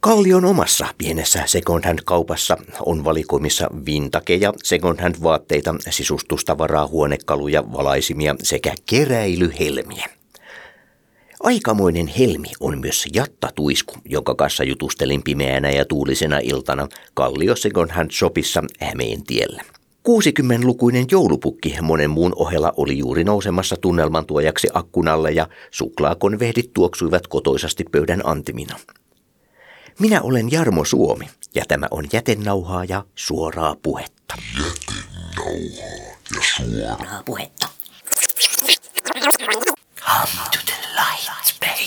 Kallion omassa pienessä second hand kaupassa on valikoimissa vintakeja, second hand vaatteita, sisustustavaraa, huonekaluja, valaisimia sekä keräilyhelmiä. Aikamoinen helmi on myös Jatta Tuisku, jonka kanssa jutustelin pimeänä ja tuulisena iltana Kallio Second Hand Shopissa tiellä. 60-lukuinen joulupukki monen muun ohella oli juuri nousemassa tunnelman tuojaksi akkunalle ja suklaakonvehdit tuoksuivat kotoisasti pöydän antimina. Minä olen Jarmo Suomi ja tämä on jätennauhaa ja suoraa puhetta. Jätennauhaa ja suoraa puhetta.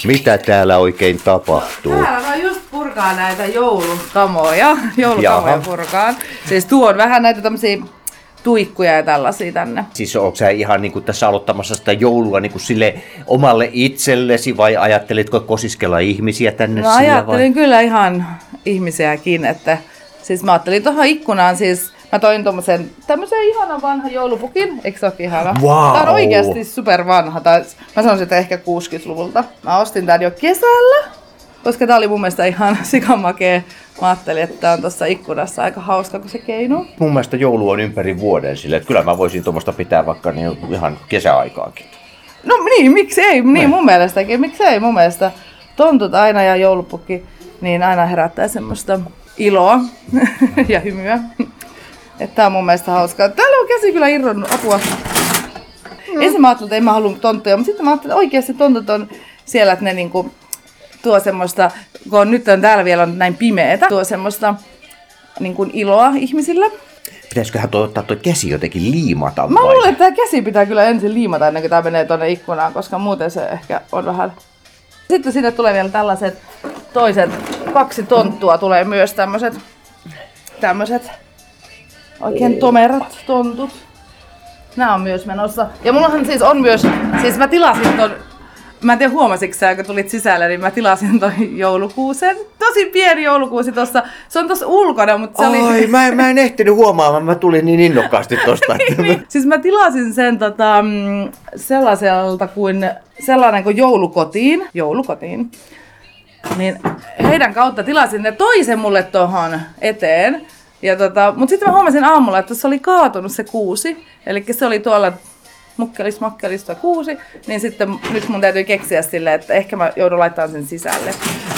Mitä täällä oikein tapahtuu? Täällä mä just purkaa näitä joulukamoja. Joulukamoja purkaan. Siis tuon vähän näitä tämmöisiä tuikkuja ja tällaisia tänne. Siis onko sä ihan niin kuin tässä aloittamassa sitä joulua niin kuin sille omalle itsellesi vai ajattelitko kosiskella ihmisiä tänne No ajattelin vai? kyllä ihan ihmisiäkin, että siis mä ajattelin tuohon ikkunaan siis Mä toin tuommoisen tämmöisen ihanan vanhan joulupukin, eikö se ole ihana? Wow. Tää on oikeasti super vanha, tai mä sanoisin, että ehkä 60-luvulta. Mä ostin tän jo kesällä, koska tää oli mun mielestä ihan sikamakee. Mä ajattelin, että tää on tuossa ikkunassa aika hauska, kun se keinu. Mun mielestä joulu on ympäri vuoden sille, että kyllä mä voisin tuommoista pitää vaikka niin ihan kesäaikaakin. No niin, miksei, niin, niin mun mielestäkin, miksei mun mielestä. Tontut aina ja joulupukki, niin aina herättää semmoista iloa ja hymyä. Että tää on mun mielestä hauskaa. Täällä on käsi kyllä irronnut apua. Mm. Ensin mä ajattelin, että en mä halua tonttuja, mutta sitten mä ajattelin, että oikeasti tontut on siellä, että ne niinku tuo semmoista, kun nyt on täällä vielä on näin pimeetä, tuo semmoista niin kuin iloa ihmisille. Pitäisiköhän tuo ottaa tuo käsi jotenkin liimata Mä luulen, että tämä käsi pitää kyllä ensin liimata ennen kuin tämä menee tuonne ikkunaan, koska muuten se ehkä on vähän... Sitten sinne tulee vielä tällaiset toiset, kaksi tonttua tulee myös tämmöiset, tämmöiset oikein tomerat tontut. Nämä on myös menossa. Ja mullahan siis on myös, siis mä tilasin ton Mä en tiedä huomasitko sä, kun tulit sisälle, niin mä tilasin toi joulukuusen. Tosi pieni joulukuusi tossa. Se on tossa ulkona, mutta se Ai, oli... mä, mä en ehtinyt huomaamaan, mä tulin niin innokkaasti tosta. niin, siis mä tilasin sen tota, mm, sellaiselta kuin, sellainen kuin joulukotiin. Joulukotiin. Niin heidän kautta tilasin ne toisen mulle tohon eteen. Ja tota, mutta sitten mä huomasin aamulla, että se oli kaatunut se kuusi. Eli se oli tuolla mukkelis makkelista kuusi, niin sitten nyt mun täytyy keksiä silleen, että ehkä mä joudun laittamaan sen sisälle.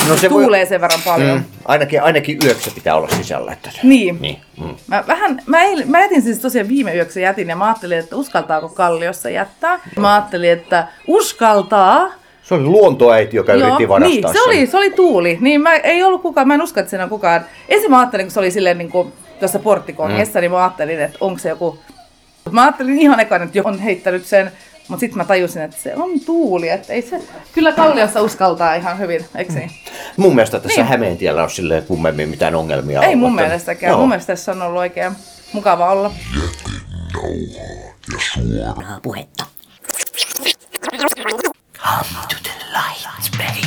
No se Tuulee voi... sen verran paljon. Mm, ainakin, ainakin yöksi pitää olla sisällä. Että... Niin. niin. Mm. Mä, vähän, mä, eil, mä jätin siis tosiaan viime yöksi jätin ja mä ajattelin, että uskaltaako Kalliossa jättää. Mä ajattelin, että uskaltaa, se oli luontoäiti, joka Joo, yritti varastaa niin, se oli, se oli Tuuli. Niin mä, ei ollut kukaan, mä en usko, että siinä on kukaan. Ensin mä ajattelin, kun se oli silleen niin kuin tuossa porttikongessa, mm. niin mä ajattelin, että onko se joku... Mä ajattelin ihan ekan, että on heittänyt sen, mutta sitten mä tajusin, että se on tuuli, että ei se kyllä Kalliossa uskaltaa ihan hyvin, eikö niin? Mm. Mun mielestä tässä niin. Hämeentiellä on silleen kummemmin mitään ongelmia Ei mun mielestäkään. Joo. Mun mielestä tässä on ollut oikein mukava olla. Ja suoraa puhetta. Come to the light, baby.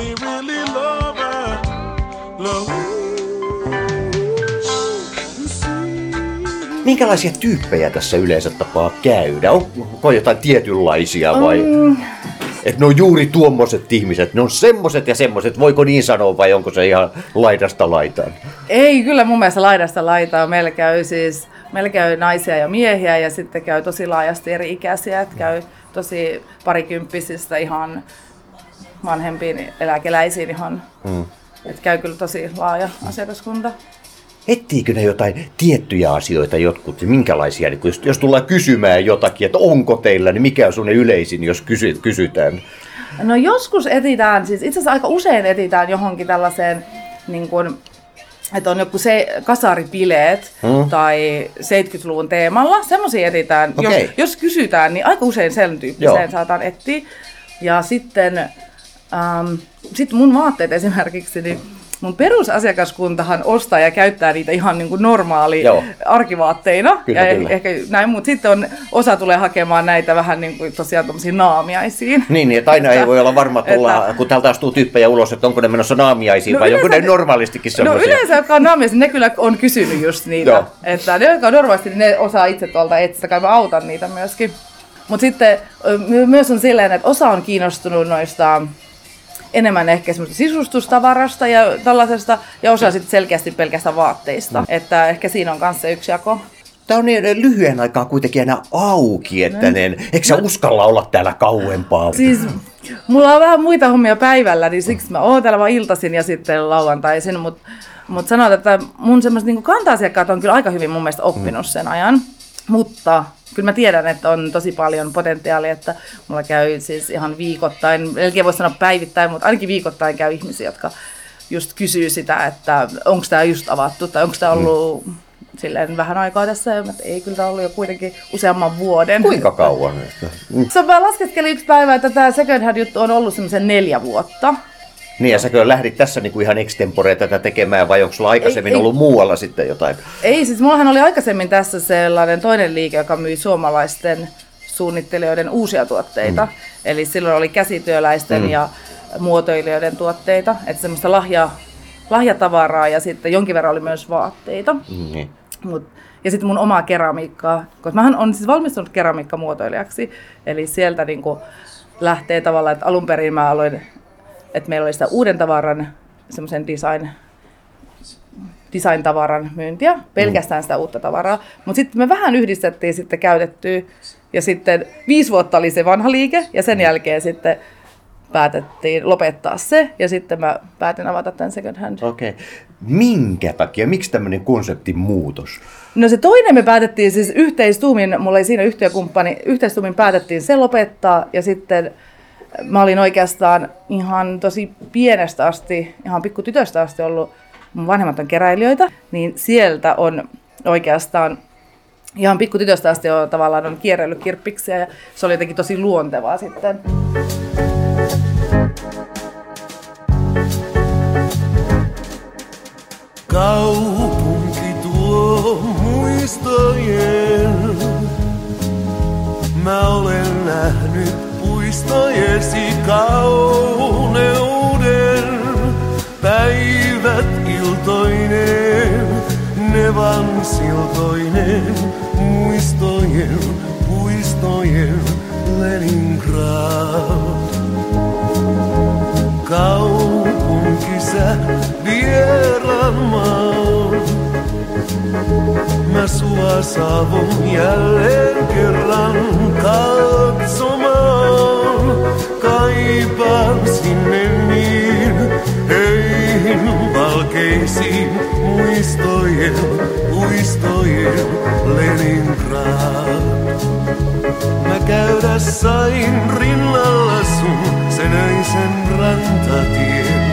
Really, really love her. Love. Minkälaisia tyyppejä tässä yleensä tapaa käydä? Onko jotain tietynlaisia vai? Että ne on juuri tuommoiset ihmiset, ne on semmoset ja semmoset, voiko niin sanoa vai onko se ihan laidasta laitaan? Ei, kyllä mun mielestä laidasta laitaa. Meillä käy siis, meillä käy naisia ja miehiä ja sitten käy tosi laajasti eri ikäisiä. Että käy tosi parikymppisistä ihan vanhempiin eläkeläisiin ihan. Mm. Että käy kyllä tosi laaja asiakaskunta. Etsiikö ne jotain tiettyjä asioita jotkut, minkälaisia, niin jos, jos tullaan kysymään jotakin, että onko teillä, niin mikä on sun yleisin, jos kysy, kysytään? No joskus etitään, siis itse asiassa aika usein etitään johonkin tällaiseen, niin kuin, että on joku se kasaripileet hmm. tai 70-luvun teemalla. Semmoisia etitään. Jos, Okei. jos kysytään, niin aika usein sen tyyppiseen Joo. saataan etsiä. Ja sitten ähm, sit mun vaatteet esimerkiksi, niin mun perusasiakaskuntahan ostaa ja käyttää niitä ihan niin kuin normaali Joo. arkivaatteina. Kyllä, ja kyllä. ehkä näin, mutta sitten on, osa tulee hakemaan näitä vähän niin kuin tosiaan tommosiin naamiaisiin. Niin, niin että aina ei voi olla varma tulla, että- kun täältä astuu tyyppejä ulos, että onko ne menossa naamiaisiin No vai onko ne yleensä- normaalistikin No semmoisia. yleensä, jotka on naamioissa, ne kyllä on kysynyt just niitä. Joo. Että ne, jotka on normaalisti, niin ne osaa itse tuolta etsiä, kai mä autan niitä myöskin. Mutta sitten myös on silleen, että osa on kiinnostunut noista enemmän ehkä semmoista sisustustavarasta ja tällaisesta, ja osa sitten selkeästi pelkästään vaatteista. Että ehkä siinä on kanssa yksi jako. Tämä on niin lyhyen aikaa kuitenkin aina auki, että ne, eikö sä uskalla olla täällä kauempaa? Siis mulla on vähän muita hommia päivällä, niin siksi mä oon täällä vaan iltaisin ja sitten lauantaisin, mutta mut sanotaan, että mun semmoiset niin kanta-asiakkaat on kyllä aika hyvin mun mielestä oppinut sen ajan. Mutta kyllä mä tiedän, että on tosi paljon potentiaalia, että mulla käy siis ihan viikoittain, melkein voisi sanoa päivittäin, mutta ainakin viikoittain käy ihmisiä, jotka just kysyy sitä, että onko tämä just avattu tai onko tämä ollut silleen vähän aikaa tässä, että ei kyllä tää ollut jo kuitenkin useamman vuoden. Kuinka kauan? Se mä laskeskelin yksi päivä, että tämä second hand juttu on ollut semmoisen neljä vuotta. Niin ja säkö lähdit tässä niinku ihan extempore tätä tekemään vai onko sulla aikaisemmin Ei, ei. ollut muualla sitten jotain? Ei, siis mullahan oli aikaisemmin tässä sellainen toinen liike, joka myi suomalaisten suunnittelijoiden uusia tuotteita. Mm. Eli silloin oli käsityöläisten mm. ja muotoilijoiden tuotteita, että semmoista lahja, lahjatavaraa ja sitten jonkin verran oli myös vaatteita. Niin. Mut, ja sitten mun omaa keramiikkaa, koska mähän on siis valmistunut keramiikkamuotoilijaksi, eli sieltä niinku lähtee tavallaan, että alun perin mä aloin, että meillä oli sitä uuden tavaran, semmoisen design, design-tavaran myyntiä, pelkästään sitä uutta tavaraa, mutta sitten me vähän yhdistettiin sitten käytettyä, ja sitten viisi vuotta oli se vanha liike, ja sen jälkeen sitten päätettiin lopettaa se, ja sitten mä päätin avata tämän second hand. Okei. Okay. Minkä takia? Miksi tämmöinen konseptin muutos? No se toinen me päätettiin siis yhteistuumin, mulla oli siinä yhtiökumppani, yhteistuumin päätettiin se lopettaa ja sitten mä olin oikeastaan ihan tosi pienestä asti, ihan pikkutytöstä asti ollut, mun vanhemmat on keräilijöitä, niin sieltä on oikeastaan ihan pikkutytöstä asti on tavallaan on kierrellyt kirppiksiä ja se oli jotenkin tosi luontevaa sitten. Kaupunki tuo kauneuden. Päivät iltoinen, nevan siltoinen. Muistojen, puistojen Leningrad kaupunki sä vieraan maan. Mä sua saavun jälleen kerran katsomaan. Kaipaan sinne niin heihin valkeisiin muistojen, muistojen Leningrad. Mä käydä sain rinnalla sun senöisen rantatien.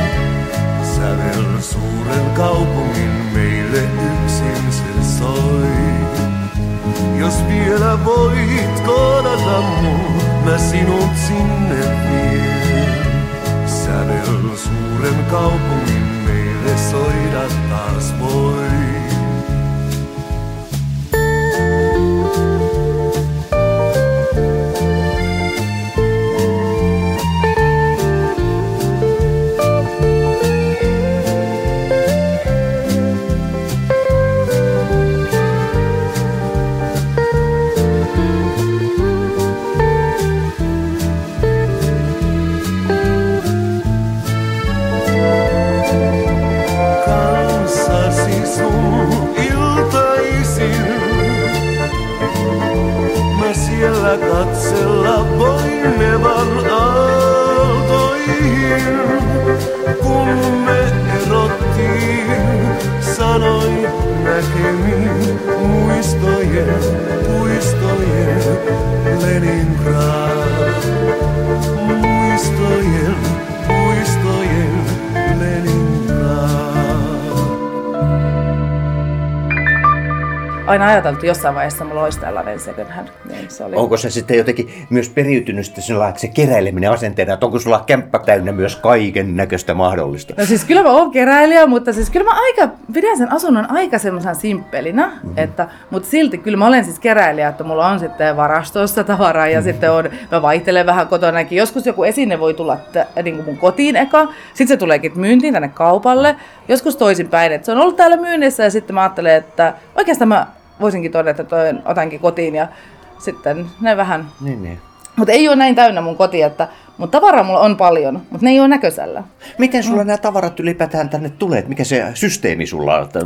Sävel suuren kaupungin meille yksin se soi. Jos vielä voit kohdata mun, mä sinut sinne vien. Sävel suuren kaupungin meille soida taas voi. Aina ajateltu jossain vaiheessa mulla olisi tällainen second hand. Niin se oli. Onko se sitten jotenkin myös periytynyt sillä että se keräileminen asenteena, että onko sulla kämppä täynnä myös kaiken näköistä mahdollista? No siis kyllä mä oon keräilijä, mutta siis kyllä mä aika, pidän sen asunnon aika semmoisen simppelinä, mm-hmm. että, mutta silti kyllä mä olen siis keräilijä, että mulla on sitten varastoissa tavaraa ja mm-hmm. sitten on, mä vaihtelen vähän kotonakin. Joskus joku esine voi tulla t- niin kuin mun kotiin eka, sitten se tuleekin myyntiin tänne kaupalle, joskus toisinpäin, että se on ollut täällä myynnissä ja sitten mä ajattelen, että oikeastaan mä voisinkin todeta, että toi otankin kotiin ja sitten ne vähän Niin, niin. mutta ei ole näin täynnä mun koti, että mun tavaraa mulla on paljon, mutta ne ei ole näköisellä. Miten sulla nämä tavarat ylipäätään tänne tulee? Mikä se systeemi sulla on? Että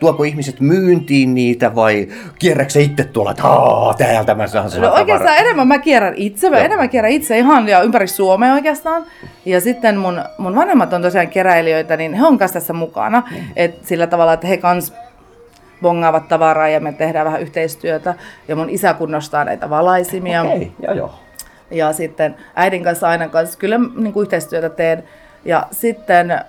Tuoko ihmiset myyntiin niitä vai kierräksä itse tuolla, että "Aa, täältä mä saan No oikeastaan enemmän mä kierrän itse, mä Joo. enemmän kierrän itse ihan ja ympäri Suomea oikeastaan. Ja sitten mun, mun vanhemmat on tosiaan keräilijöitä, niin he on kanssa tässä mukana. Niin. Et sillä tavalla, että he kans bongaavat tavaraa ja me tehdään vähän yhteistyötä. Ja mun isä kunnostaa näitä valaisimia. Okei, okay, joo joo. Ja sitten äidin kanssa aina kanssa kyllä niin kuin yhteistyötä teen. Ja sitten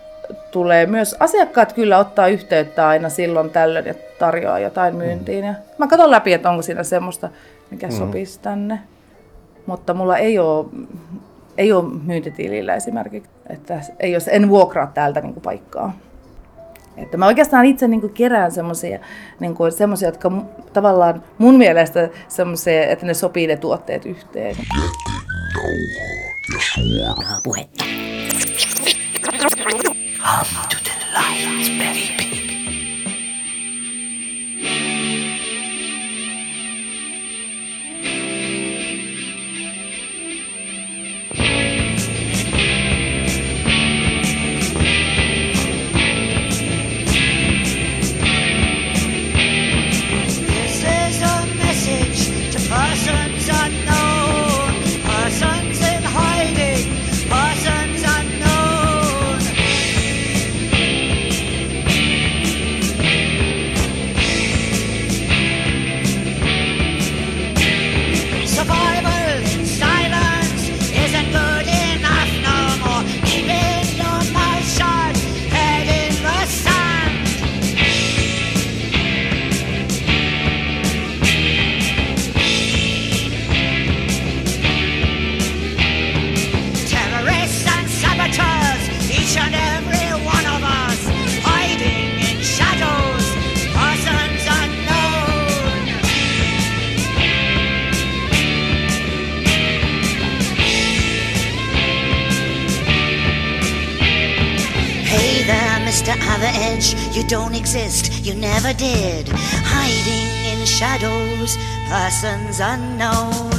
tulee myös, asiakkaat kyllä ottaa yhteyttä aina silloin tällöin ja tarjoaa jotain myyntiin. Ja mä katson läpi, että onko siinä semmoista, mikä mm. sopisi tänne. Mutta mulla ei ole, ei ole myyntitilillä esimerkiksi, että ei jos en vuokraa täältä niin kuin paikkaa. Että mä oikeastaan itse niin kuin kerään semmoisia, niin jotka tavallaan mun mielestä semmoisia, että ne sopii ne tuotteet yhteen. Jätin ja puhetta. Come to the light, baby. shadows, persons unknown.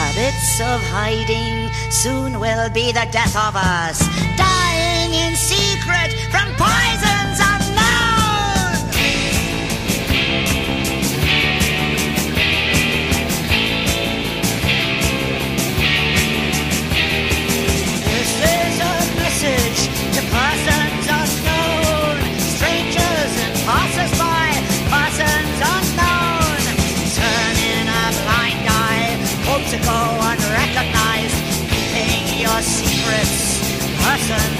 Habits of hiding soon will be the death of us, dying in secret from poison. time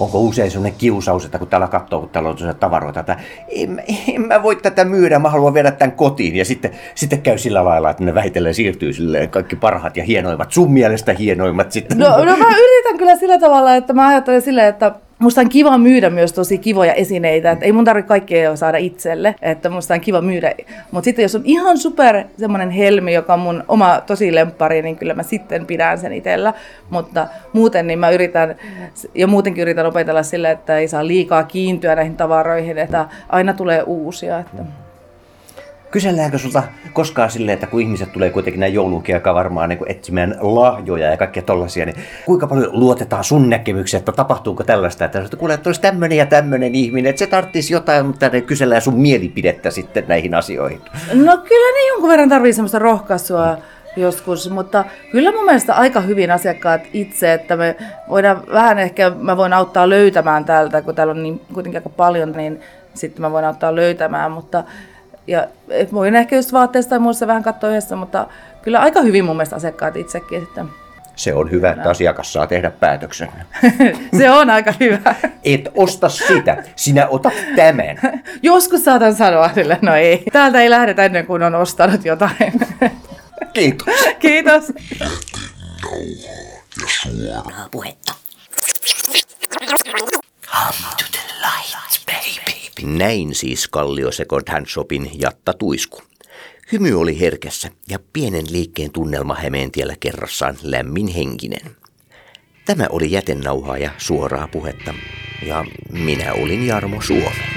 onko usein sellainen kiusaus, että kun täällä katsoo, kun täällä on tavaroita, että en, en mä voi tätä myydä, mä haluan viedä tämän kotiin. Ja sitten, sitten käy sillä lailla, että ne vähitellen siirtyy silleen kaikki parhaat ja hienoimmat, sun mielestä hienoimmat sitten. No, no mä yritän kyllä sillä tavalla, että mä ajattelen silleen, että Musta on kiva myydä myös tosi kivoja esineitä, että ei mun tarvitse kaikkea saada itselle, että musta on kiva myydä. Mutta sitten jos on ihan super semmoinen helmi, joka on mun oma tosi lemppari, niin kyllä mä sitten pidän sen itsellä. Mutta muuten niin mä yritän, ja muutenkin yritän opetella sille, että ei saa liikaa kiintyä näihin tavaroihin, että aina tulee uusia. Että. Kyselläänkö sulta koskaan silleen, että kun ihmiset tulee kuitenkin näin joulunkin aikaa varmaan niin etsimään lahjoja ja kaikkea tollasia, niin kuinka paljon luotetaan sun näkemykseen, että tapahtuuko tällaista, että, että kuule, että olisi tämmöinen ja tämmöinen ihminen, että se tarvitsisi jotain, mutta ne kysellään sun mielipidettä sitten näihin asioihin. No kyllä ne jonkun verran tarvii semmoista rohkaisua joskus, mutta kyllä mun mielestä aika hyvin asiakkaat itse, että me voidaan vähän ehkä, mä voin auttaa löytämään täältä, kun täällä on niin kuitenkin aika paljon, niin sitten mä voin auttaa löytämään, mutta ja et voin ehkä just vaatteista tai muussa vähän katsoa yhdessä, mutta kyllä aika hyvin mun mielestä asiakkaat itsekin sitten. Se on hyvä, että asiakas saa tehdä päätöksen. Se on aika hyvä. Et osta sitä, sinä otat tämän. Joskus saatan sanoa sille, no ei. Täältä ei lähdetä ennen kuin on ostanut jotain. Kiitos. Kiitos. Puhetta. To the light, baby. Näin siis Kallio Second Hand Shopin Jatta Tuisku. Hymy oli herkässä ja pienen liikkeen tunnelma Hämeentiellä kerrassaan lämmin henkinen. Tämä oli jätennauhaa ja suoraa puhetta ja minä olin Jarmo Suomi.